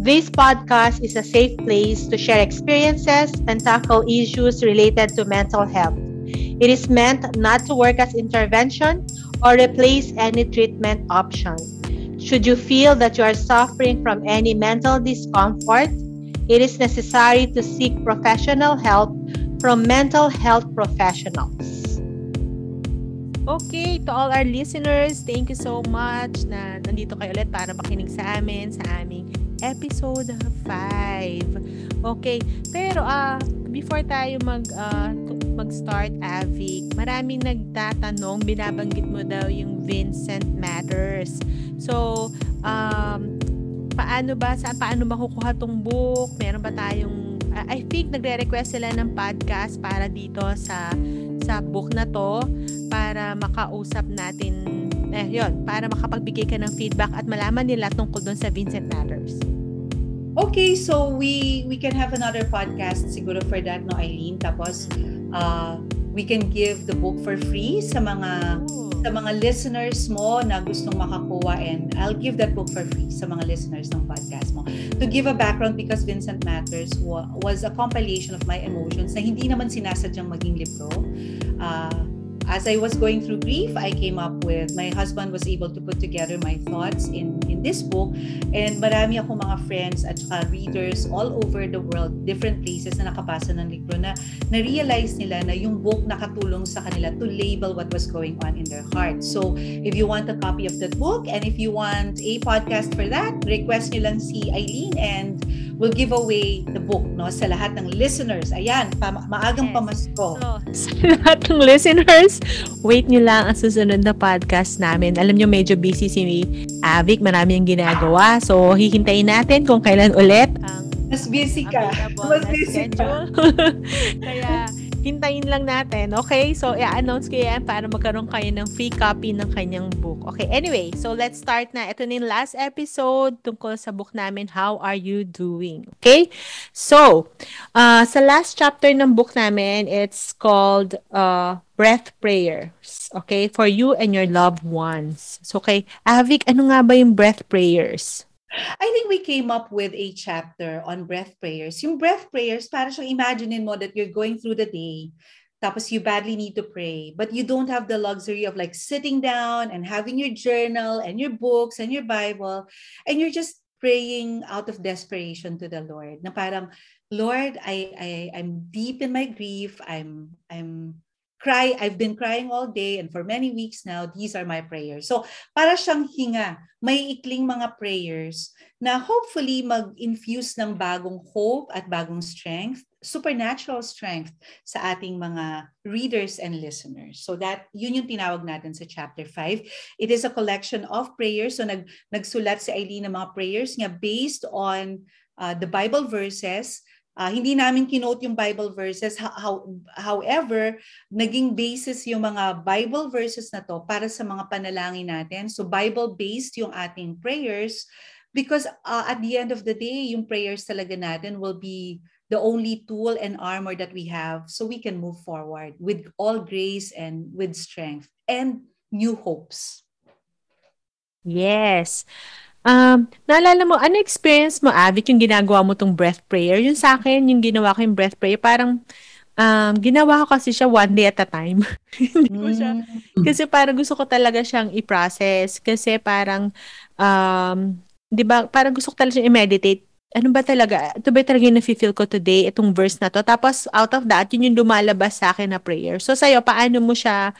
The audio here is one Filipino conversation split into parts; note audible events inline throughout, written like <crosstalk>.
This podcast is a safe place to share experiences and tackle issues related to mental health. It is meant not to work as intervention or replace any treatment option. Should you feel that you are suffering from any mental discomfort, it is necessary to seek professional help from mental health professionals. Okay, to all our listeners, thank you so much na nandito kayo ulit para makinig sa amin sa aming episode 5. Okay, pero uh, before tayo mag uh, mag-start, Avic, maraming nagtatanong, binabanggit mo daw yung Vincent Matters. So, um, paano ba, saan, paano makukuha tong book? Meron ba tayong, uh, I think nagre-request sila ng podcast para dito sa sa book na to para makausap natin eh yon para makapagbigay ka ng feedback at malaman nila tungkol doon sa Vincent Matters. Okay, so we we can have another podcast siguro for that no Eileen tapos uh, we can give the book for free sa mga sa mga listeners mo na gustong makakuha and I'll give that book for free sa mga listeners ng podcast mo. To give a background because Vincent Matters wa- was a compilation of my emotions na hindi naman sinasadyang maging libro. Uh, as I was going through grief, I came up with, my husband was able to put together my thoughts in, this book. And marami ako mga friends at saka readers all over the world, different places na nakabasa ng libro na na-realize nila na yung book nakatulong sa kanila to label what was going on in their heart. So, if you want a copy of that book and if you want a podcast for that, request nyo lang si Eileen and we'll give away the book no sa lahat ng listeners. Ayan, pa- maagang yes. pamasko. So, <laughs> sa lahat ng listeners, wait nyo lang ang susunod na podcast namin. Alam nyo, medyo busy si Avic. Marami ang ginagawa. So, hihintayin natin kung kailan ulit ang mas busy ka. Mas busy ka. <laughs> Kaya, hintayin lang natin. Okay? So, i-announce ko yan para magkaroon kayo ng free copy ng kanyang book. Okay, anyway. So, let's start na. Ito na yung last episode tungkol sa book namin, How Are You Doing? Okay? So, uh, sa last chapter ng book namin, it's called uh, Breath Prayers. Okay? For you and your loved ones. So, okay. Avik, ano nga ba yung breath prayers? I think we came up with a chapter on breath prayers. Yung breath prayers, para siyang imaginein mo that you're going through the day, tapos you badly need to pray, but you don't have the luxury of like sitting down and having your journal and your books and your Bible, and you're just praying out of desperation to the Lord. Na parang, Lord, I, I, I'm deep in my grief. I'm, I'm cry, I've been crying all day and for many weeks now, these are my prayers. So para siyang hinga, may ikling mga prayers na hopefully mag-infuse ng bagong hope at bagong strength, supernatural strength sa ating mga readers and listeners. So that yun yung tinawag natin sa chapter 5. It is a collection of prayers. So nag nagsulat si Eileen ng mga prayers niya based on uh, the Bible verses Uh, hindi namin kinote yung Bible verses. How, however, naging basis yung mga Bible verses na to para sa mga panalangin natin. So Bible-based yung ating prayers because uh, at the end of the day, yung prayers talaga natin will be the only tool and armor that we have so we can move forward with all grace and with strength and new hopes. Yes. Um, naalala mo, ano experience mo, Avik, yung ginagawa mo tong breath prayer? Yung sa akin, yung ginawa ko yung breath prayer, parang um, ginawa ko kasi siya one day at a time. <laughs> Hindi ko siya, mm. kasi parang gusto ko talaga siyang i-process. Kasi parang, um, di ba, parang gusto ko talaga siyang i-meditate. Ano ba talaga? Ito ba talaga yung nafe-feel ko today, itong verse na to? Tapos, out of that, yun yung lumalabas sa akin na prayer. So, sa'yo, paano mo siya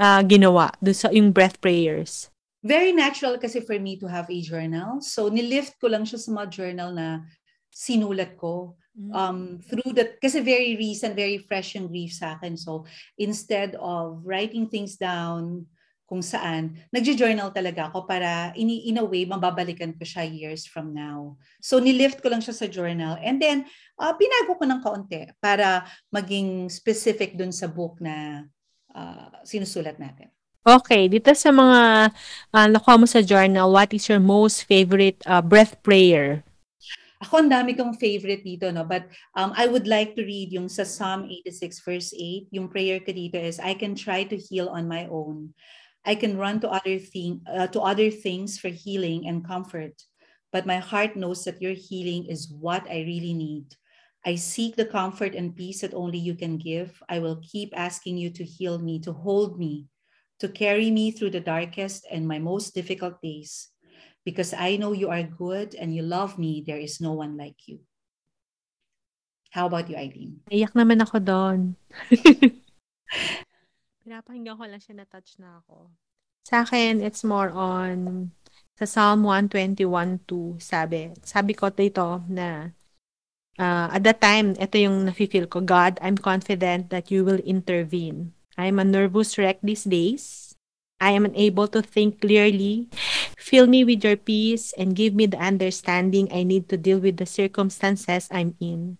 uh, ginawa? Doon sa yung breath prayers? Very natural kasi for me to have a journal. So, nilift ko lang siya sa mga journal na sinulat ko. Mm. Um, through that, kasi very recent, very fresh yung grief sa akin. So, instead of writing things down kung saan, nagjo-journal talaga ako para in, in a way, mababalikan ko siya years from now. So, nilift ko lang siya sa journal. And then, uh, binago ko ng kaunti para maging specific dun sa book na uh, sinusulat natin. Okay, dito sa mga uh, nakuha mo sa journal, what is your most favorite uh, breath prayer? Ako ang dami kong favorite dito, no? But um, I would like to read yung sa Psalm 86 verse 8. Yung prayer ko dito is, I can try to heal on my own. I can run to other thing, uh, to other things for healing and comfort. but my heart knows that your healing is what I really need. I seek the comfort and peace that only you can give. I will keep asking you to heal me, to hold me, to carry me through the darkest and my most difficult days. Because I know you are good and you love me, there is no one like you. How about you, Eileen? Iyak naman ako doon. <laughs> Pinapahinggan ko lang siya na touch na ako. Sa akin, it's more on sa Psalm 121.2, sabi. Sabi ko dito na uh, at that time, ito yung nafe-feel ko, God, I'm confident that you will intervene. I'm a nervous wreck these days. I am unable to think clearly. Fill me with your peace and give me the understanding I need to deal with the circumstances I'm in.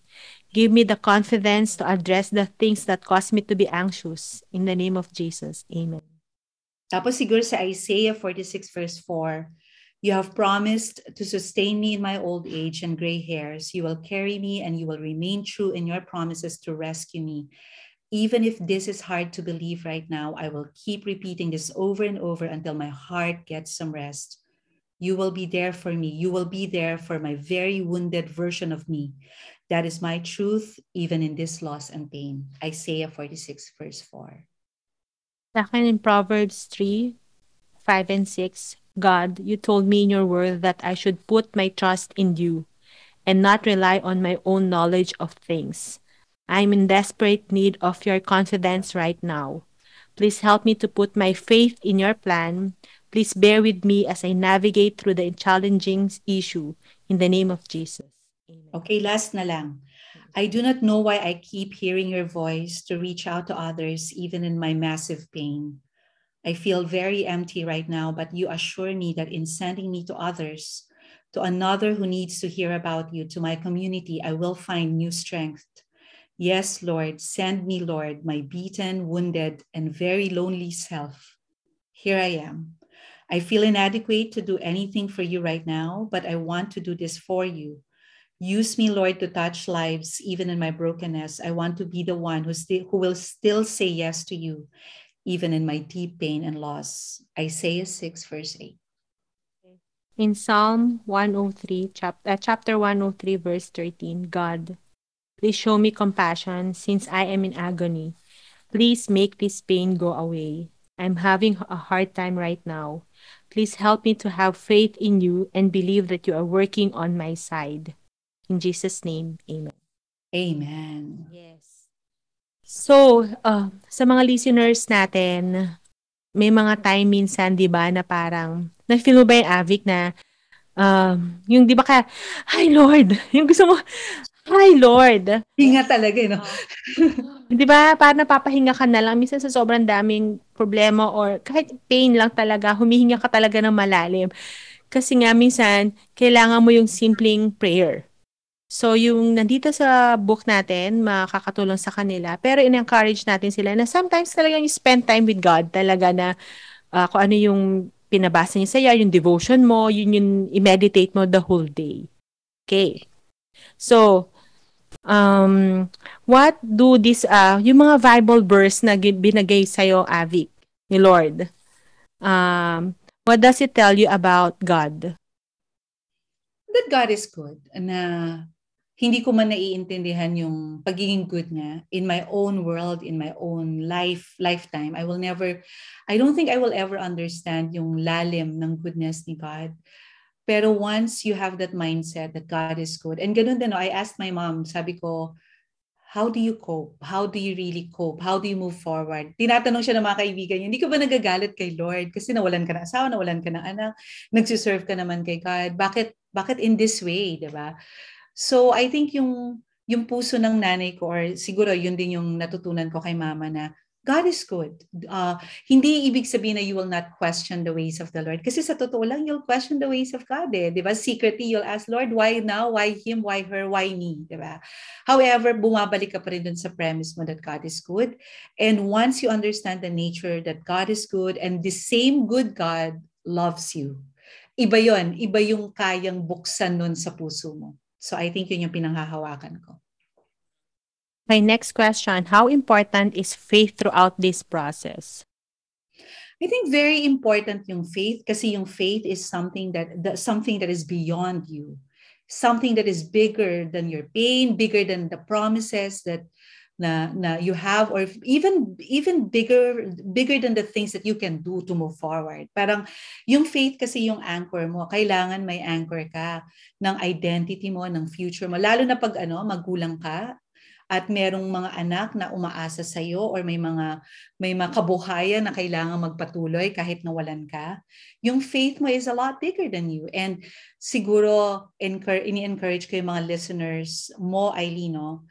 Give me the confidence to address the things that cause me to be anxious. In the name of Jesus. Amen. Tapos siguro sa Isaiah 46 verse 4, You have promised to sustain me in my old age and gray hairs. You will carry me and you will remain true in your promises to rescue me. Even if this is hard to believe right now, I will keep repeating this over and over until my heart gets some rest. You will be there for me. You will be there for my very wounded version of me. That is my truth, even in this loss and pain. Isaiah 46, verse 4. Second in Proverbs 3, 5 and 6, God, you told me in your word that I should put my trust in you and not rely on my own knowledge of things. I'm in desperate need of your confidence right now. Please help me to put my faith in your plan. Please bear with me as I navigate through the challenging issue in the name of Jesus. Amen. Okay, last na lang. I do not know why I keep hearing your voice to reach out to others, even in my massive pain. I feel very empty right now, but you assure me that in sending me to others, to another who needs to hear about you, to my community, I will find new strength. Yes, Lord, send me, Lord, my beaten, wounded, and very lonely self. Here I am. I feel inadequate to do anything for you right now, but I want to do this for you. Use me, Lord, to touch lives even in my brokenness. I want to be the one who, st- who will still say yes to you even in my deep pain and loss. Isaiah 6, verse 8. In Psalm 103, chap- uh, chapter 103, verse 13, God, please show me compassion since I am in agony. Please make this pain go away. I'm having a hard time right now. Please help me to have faith in you and believe that you are working on my side. In Jesus' name, amen. Amen. Yes. So, uh, sa mga listeners natin, may mga time minsan, di ba, na parang, na-feel mo ba yung Avic na, um, yung di ba ka, Hi Lord! <laughs> Yung gusto mo, Hi Lord! Hinga talaga, no? <laughs> di ba, parang napapahinga ka na lang. Minsan sa sobrang daming problema or kahit pain lang talaga, humihinga ka talaga ng malalim. Kasi nga minsan, kailangan mo yung simpleng prayer. So, yung nandito sa book natin, makakatulong sa kanila. Pero in-encourage natin sila na sometimes talaga you spend time with God talaga na uh, kung ano yung pinabasa niya sa'yo, yung devotion mo, yun yung i-meditate mo the whole day. Okay. So, um, what do this, uh, yung mga Bible verse na binagay sa'yo, Avik, ni Lord, um, what does it tell you about God? That God is good. Na hindi ko man naiintindihan yung pagiging good niya in my own world, in my own life, lifetime. I will never, I don't think I will ever understand yung lalim ng goodness ni God. Pero once you have that mindset that God is good, and ganun din, no, I asked my mom, sabi ko, how do you cope? How do you really cope? How do you move forward? Tinatanong siya ng mga kaibigan niya, hindi ka ba nagagalit kay Lord? Kasi nawalan ka na asawa, nawalan ka na anak, nagsiserve ka naman kay God. Bakit, bakit in this way, di ba? So I think yung yung puso ng nanay ko or siguro yun din yung natutunan ko kay mama na God is good. Uh, hindi ibig sabihin na you will not question the ways of the Lord. Kasi sa totoo lang, you'll question the ways of God eh. Di ba? Secretly, you'll ask, Lord, why now? Why him? Why her? Why me? Di ba? However, bumabalik ka pa rin dun sa premise mo that God is good. And once you understand the nature that God is good and the same good God loves you, iba yon Iba yung kayang buksan nun sa puso mo. So I think yun yung pinanghahawakan ko. My next question, how important is faith throughout this process? I think very important yung faith kasi yung faith is something that, that something that is beyond you. Something that is bigger than your pain, bigger than the promises that na na you have or even even bigger bigger than the things that you can do to move forward. Parang yung faith kasi yung anchor mo. Kailangan may anchor ka ng identity mo, ng future mo. Lalo na pag ano, magulang ka, at merong mga anak na umaasa sa iyo or may mga may mga kabuhayan na kailangan magpatuloy kahit nawalan ka yung faith mo is a lot bigger than you. And siguro encourage ini-encourage ko yung mga listeners mo Eileen no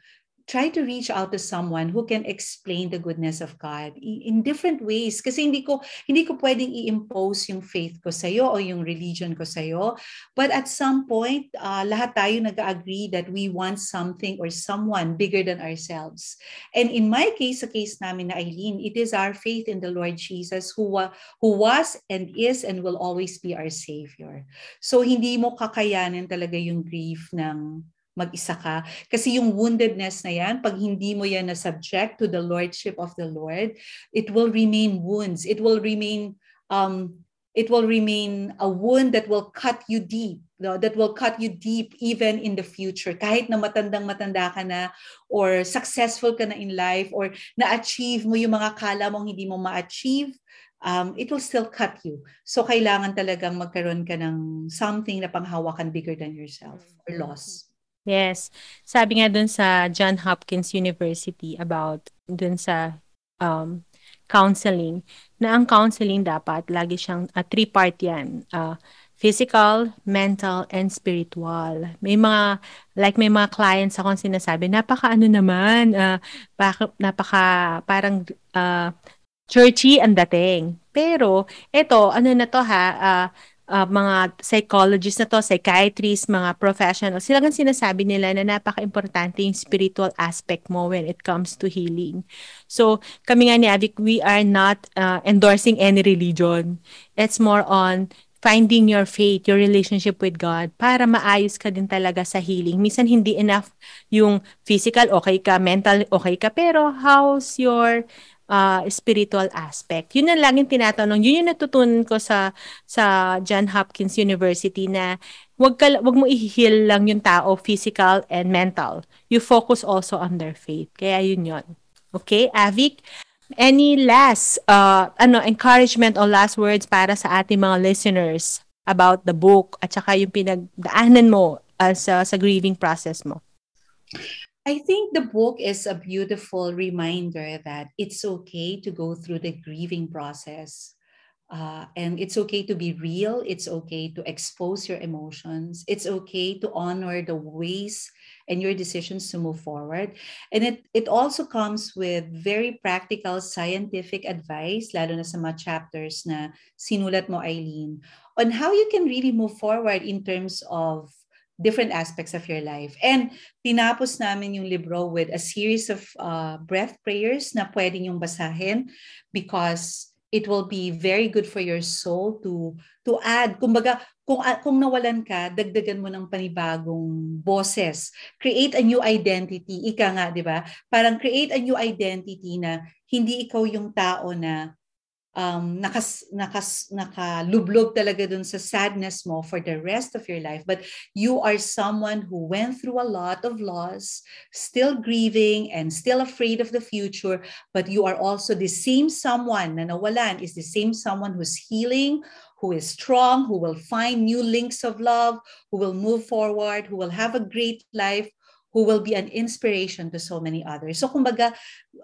try to reach out to someone who can explain the goodness of God in different ways. Kasi hindi ko, hindi ko pwedeng i-impose yung faith ko sa'yo o yung religion ko sa'yo. But at some point, uh, lahat tayo nag-agree that we want something or someone bigger than ourselves. And in my case, sa case namin na Eileen, it is our faith in the Lord Jesus who, uh, who was and is and will always be our Savior. So hindi mo kakayanin talaga yung grief ng mag-isa ka. Kasi yung woundedness na yan, pag hindi mo yan na subject to the lordship of the Lord, it will remain wounds. It will remain um it will remain a wound that will cut you deep. No? That will cut you deep even in the future. Kahit na matandang matanda ka na or successful ka na in life or na-achieve mo yung mga kala mong hindi mo ma-achieve, um, it will still cut you. So kailangan talagang magkaroon ka ng something na panghawakan bigger than yourself or loss. Yes. Sabi nga dun sa John Hopkins University about dun sa um, counseling, na ang counseling dapat lagi siyang uh, three-part yan. Uh, physical, mental, and spiritual. May mga, like may mga clients akong sinasabi, napaka ano naman, uh, napaka parang uh, churchy ang dating. Pero, ito, ano na to ha, uh, uh, mga psychologists na to, psychiatrists, mga professionals, sila sinasabi nila na napaka-importante yung spiritual aspect mo when it comes to healing. So, kami nga ni Avic, we are not uh, endorsing any religion. It's more on finding your faith, your relationship with God para maayos ka din talaga sa healing. Minsan hindi enough yung physical, okay ka, mental, okay ka, pero how's your uh, spiritual aspect. Yun ang laging tinatanong. Yun yung natutunan ko sa sa John Hopkins University na wag ka wag mo i-heal lang yung tao physical and mental. You focus also on their faith. Kaya yun yun. Okay, Avik, any last uh, ano encouragement or last words para sa ating mga listeners about the book at saka yung pinagdaanan mo uh, sa sa grieving process mo? I think the book is a beautiful reminder that it's okay to go through the grieving process. Uh, and it's okay to be real. It's okay to expose your emotions. It's okay to honor the ways and your decisions to move forward. And it, it also comes with very practical scientific advice, lalo na sa mga chapters na sinulat mo, Eileen, on how you can really move forward in terms of different aspects of your life. And tinapos namin yung libro with a series of uh, breath prayers na pwede yung basahin because it will be very good for your soul to to add. Kumbaga kung kung nawalan ka dagdagan mo ng panibagong boses. Create a new identity. Ika nga 'di ba? Parang create a new identity na hindi ikaw yung tao na um, nakas, nakas, nakalublob talaga dun sa sadness mo for the rest of your life. But you are someone who went through a lot of loss, still grieving and still afraid of the future. But you are also the same someone na nawalan is the same someone who's healing, who is strong, who will find new links of love, who will move forward, who will have a great life, who will be an inspiration to so many others. So kumbaga,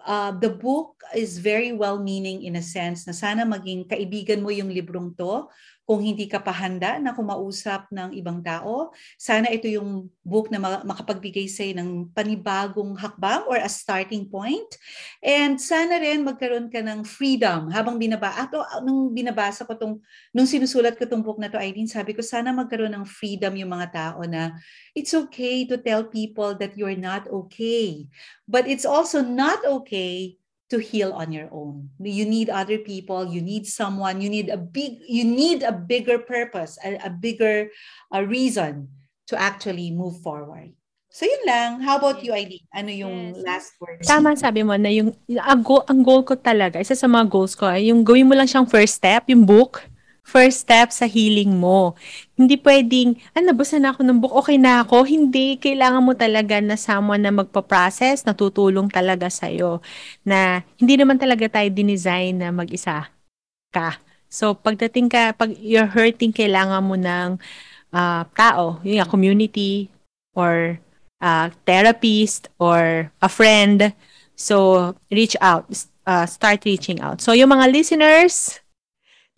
uh, the book is very well-meaning in a sense na sana maging kaibigan mo yung librong to kung hindi ka pa handa na kumausap ng ibang tao, sana ito yung book na makapagbigay sa ng panibagong hakbang or a starting point. And sana rin magkaroon ka ng freedom habang binaba. Ato, nung binabasa ko tong, nung sinusulat ko tong book na to, Aileen, sabi ko sana magkaroon ng freedom yung mga tao na it's okay to tell people that you're not okay. But it's also not okay to heal on your own. You need other people, you need someone, you need a big you need a bigger purpose, a, a bigger a reason to actually move forward. So yun lang. How about you, Eileen? Ano yung Yes. last words? Tama sabi mo na yung, ang, goal, ang goal ko talaga, isa sa mga goals ko ay yung gawin mo lang siyang first step, yung book, first step sa healing mo. Hindi pwedeng, ah, nabasa na ako ng book, okay na ako. Hindi, kailangan mo talaga na someone na magpa-process, na tutulong talaga sa'yo. Na hindi naman talaga tayo dinesign na mag-isa ka. So, pagdating ka, pag you're hurting, kailangan mo ng ah, tao, yung community, or ah, therapist, or a friend. So, reach out. Uh, start reaching out. So, yung mga listeners,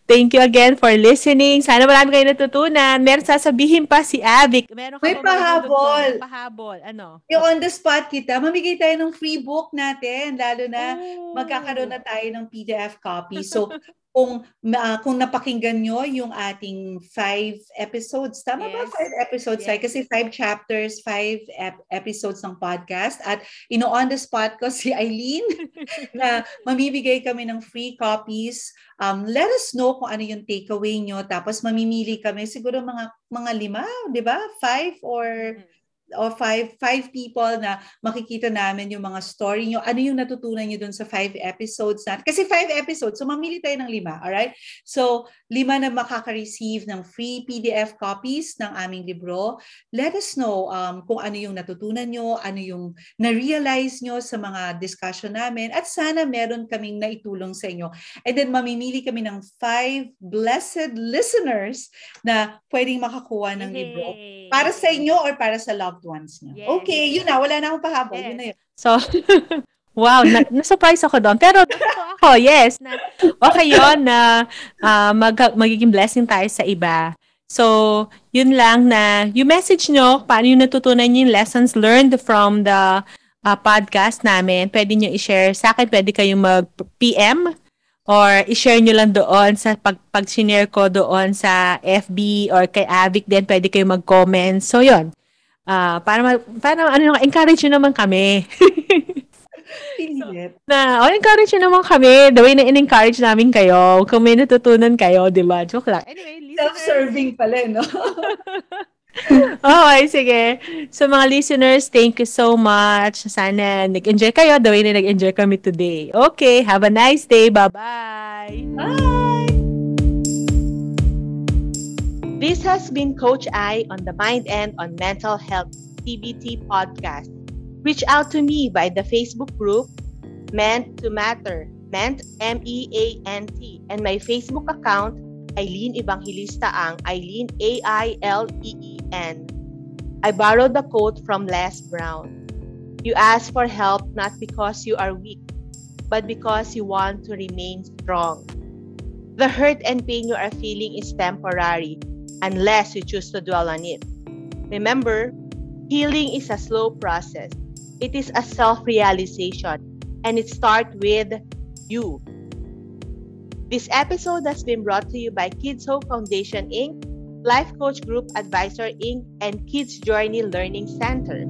thank you again for listening. Sana marami kayo natutunan. Meron sasabihin pa si Avic. Meron ka May pahabol. Pahabol. Ano? Yung on the spot kita, mamigay tayo ng free book natin, lalo na Oh. magkakaroon na tayo ng PDF copy. So, <laughs> kung ma- kung napakinggan nyo yung ating five episodes, tama ba? Yes. Five episodes, Yes. tayo? kasi five chapters, five ep- episodes ng podcast. At ino on the spot ko si Eileen <laughs> na mamibigay kami ng free copies. Um, let us know kung ano yung takeaway nyo. Tapos mamimili kami siguro mga mga lima, di ba? Five or Mm. O five five people na makikita namin yung mga story nyo. Ano yung natutunan nyo dun sa five episodes natin? Kasi five episodes, so mamili tayo ng lima, alright? So, lima na makaka-receive ng free PDF copies ng aming libro. Let us know um, kung ano yung natutunan nyo, ano yung na-realize nyo sa mga discussion namin, at sana meron kaming naitulong sa inyo. And then, mamimili kami ng five blessed listeners na pwedeng makakuha ng libro. Para sa inyo or para sa loved ones niyo? Yes. Okay, yun na. Wala na akong pahabol. Yes. Yun na yun. So, <laughs> wow, na, na-surprise ako doon. Pero <laughs> ako, yes, na <laughs> okay yun na ah, mag, magiging blessing tayo sa iba. So, yun lang na yung message nyo, paano yung natutunan nyo yung lessons learned from the ah, podcast namin, pwede nyo i-share sa akin, pwede kayong mag-PM or i-share nyo lang doon sa pag, pag ko doon sa FB or kay Avic din, pwede kayong mag-comment. So, yun. Ah, para, ma- para ano, encourage nyo naman kami. <laughs> Pilit. na, oh, encourage nyo naman kami. The way na in-encourage namin kayo. Kung may natutunan kayo, di ba? Joke lang. Anyway, listeners. Self-serving pala, no? <laughs> Okay, sige. So, mga listeners, thank you so much. Sana nag-enjoy kayo the way na nag-enjoy kami today. Okay, have a nice day. Bye-bye. Bye! This has been Coach I on the Mind and on Mental Health TBT podcast. Reach out to me by the Facebook group Meant to Matter, Meant M E A N T, and my Facebook account Eileen Evangelista Ang, Eileen A I L E E N. I borrowed the quote from Les Brown. You ask for help not because you are weak, but because you want to remain strong. The hurt and pain you are feeling is temporary unless you choose to dwell on it. Remember, healing is a slow process. It is a self-realization and it starts with you. This episode has been brought to you by Kids Hope Foundation Inc., Life Coach Group Advisor Inc., and Kids Journey Learning Center.